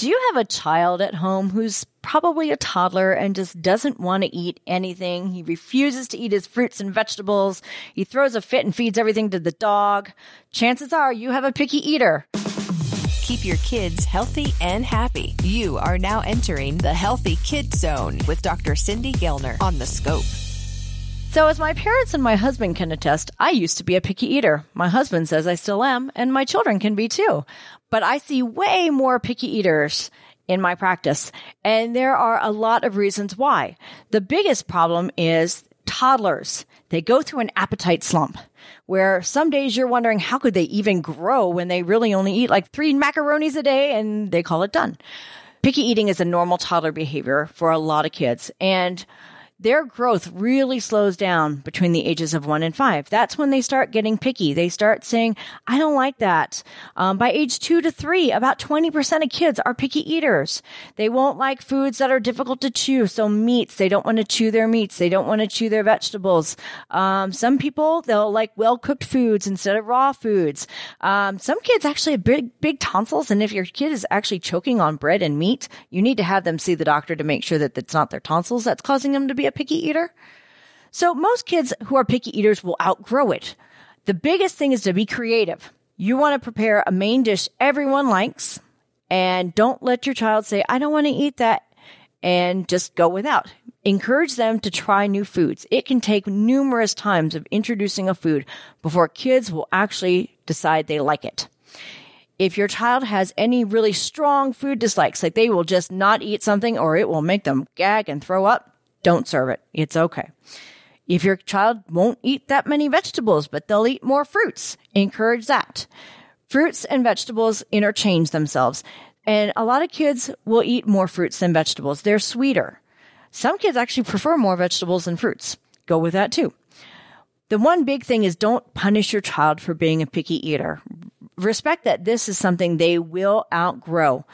Do you have a child at home who's probably a toddler and just doesn't want to eat anything? He refuses to eat his fruits and vegetables. He throws a fit and feeds everything to the dog. Chances are you have a picky eater. Keep your kids healthy and happy. You are now entering the Healthy Kid Zone with Dr. Cindy Gellner on the Scope. So, as my parents and my husband can attest, I used to be a picky eater. My husband says I still am, and my children can be too. But I see way more picky eaters in my practice, and there are a lot of reasons why. The biggest problem is toddlers. They go through an appetite slump where some days you're wondering how could they even grow when they really only eat like three macaronis a day and they call it done. Picky eating is a normal toddler behavior for a lot of kids. And their growth really slows down between the ages of one and five. That's when they start getting picky. They start saying, I don't like that. Um, by age two to three, about 20% of kids are picky eaters. They won't like foods that are difficult to chew. So meats, they don't want to chew their meats. They don't want to chew their vegetables. Um, some people, they'll like well cooked foods instead of raw foods. Um, some kids actually have big, big tonsils. And if your kid is actually choking on bread and meat, you need to have them see the doctor to make sure that it's not their tonsils that's causing them to be a picky eater. So most kids who are picky eaters will outgrow it. The biggest thing is to be creative. You want to prepare a main dish everyone likes and don't let your child say, I don't want to eat that and just go without. Encourage them to try new foods. It can take numerous times of introducing a food before kids will actually decide they like it. If your child has any really strong food dislikes, like they will just not eat something or it will make them gag and throw up, don't serve it. It's okay. If your child won't eat that many vegetables, but they'll eat more fruits, encourage that. Fruits and vegetables interchange themselves. And a lot of kids will eat more fruits than vegetables. They're sweeter. Some kids actually prefer more vegetables than fruits. Go with that too. The one big thing is don't punish your child for being a picky eater. Respect that this is something they will outgrow.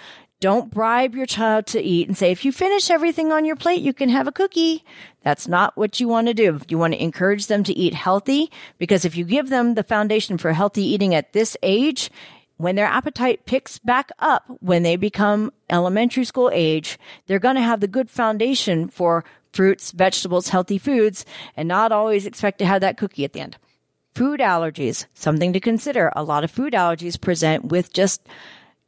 Don't bribe your child to eat and say, if you finish everything on your plate, you can have a cookie. That's not what you want to do. You want to encourage them to eat healthy because if you give them the foundation for healthy eating at this age, when their appetite picks back up when they become elementary school age, they're going to have the good foundation for fruits, vegetables, healthy foods, and not always expect to have that cookie at the end. Food allergies, something to consider. A lot of food allergies present with just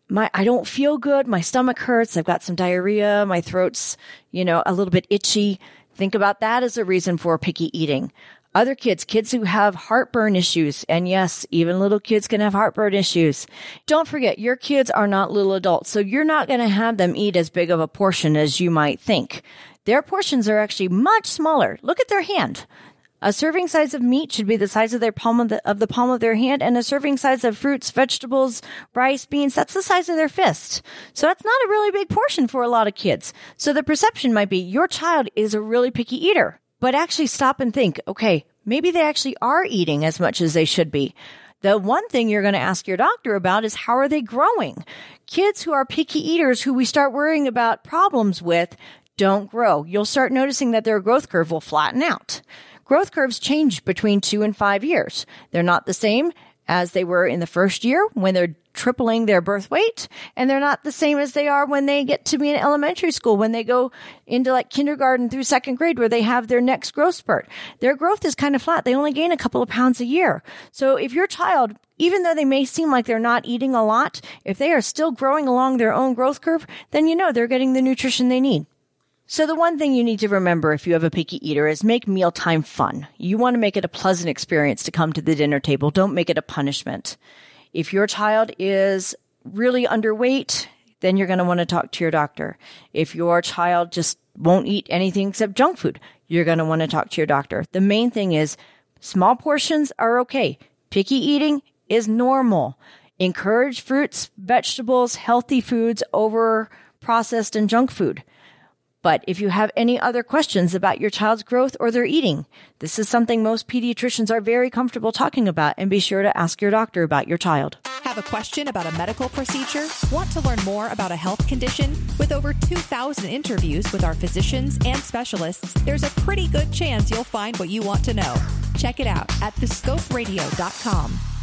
my I don't feel good. My stomach hurts. I've got some diarrhea. My throat's, you know, a little bit itchy. Think about that as a reason for picky eating. Other kids, kids who have heartburn issues, and yes, even little kids can have heartburn issues. Don't forget, your kids are not little adults, so you're not going to have them eat as big of a portion as you might think. Their portions are actually much smaller. Look at their hand. A serving size of meat should be the size of their palm of the, of the palm of their hand, and a serving size of fruits, vegetables, rice, beans, that's the size of their fist. So that's not a really big portion for a lot of kids. So the perception might be your child is a really picky eater. But actually stop and think, okay, maybe they actually are eating as much as they should be. The one thing you're going to ask your doctor about is how are they growing? Kids who are picky eaters who we start worrying about problems with don't grow. You'll start noticing that their growth curve will flatten out. Growth curves change between two and five years. They're not the same as they were in the first year when they're tripling their birth weight. And they're not the same as they are when they get to be in elementary school, when they go into like kindergarten through second grade where they have their next growth spurt. Their growth is kind of flat. They only gain a couple of pounds a year. So if your child, even though they may seem like they're not eating a lot, if they are still growing along their own growth curve, then you know they're getting the nutrition they need. So the one thing you need to remember if you have a picky eater is make mealtime fun. You want to make it a pleasant experience to come to the dinner table. Don't make it a punishment. If your child is really underweight, then you're going to want to talk to your doctor. If your child just won't eat anything except junk food, you're going to want to talk to your doctor. The main thing is small portions are okay. Picky eating is normal. Encourage fruits, vegetables, healthy foods over processed and junk food. But if you have any other questions about your child's growth or their eating, this is something most pediatricians are very comfortable talking about and be sure to ask your doctor about your child. Have a question about a medical procedure? Want to learn more about a health condition? With over 2,000 interviews with our physicians and specialists, there's a pretty good chance you'll find what you want to know. Check it out at thescoperadio.com.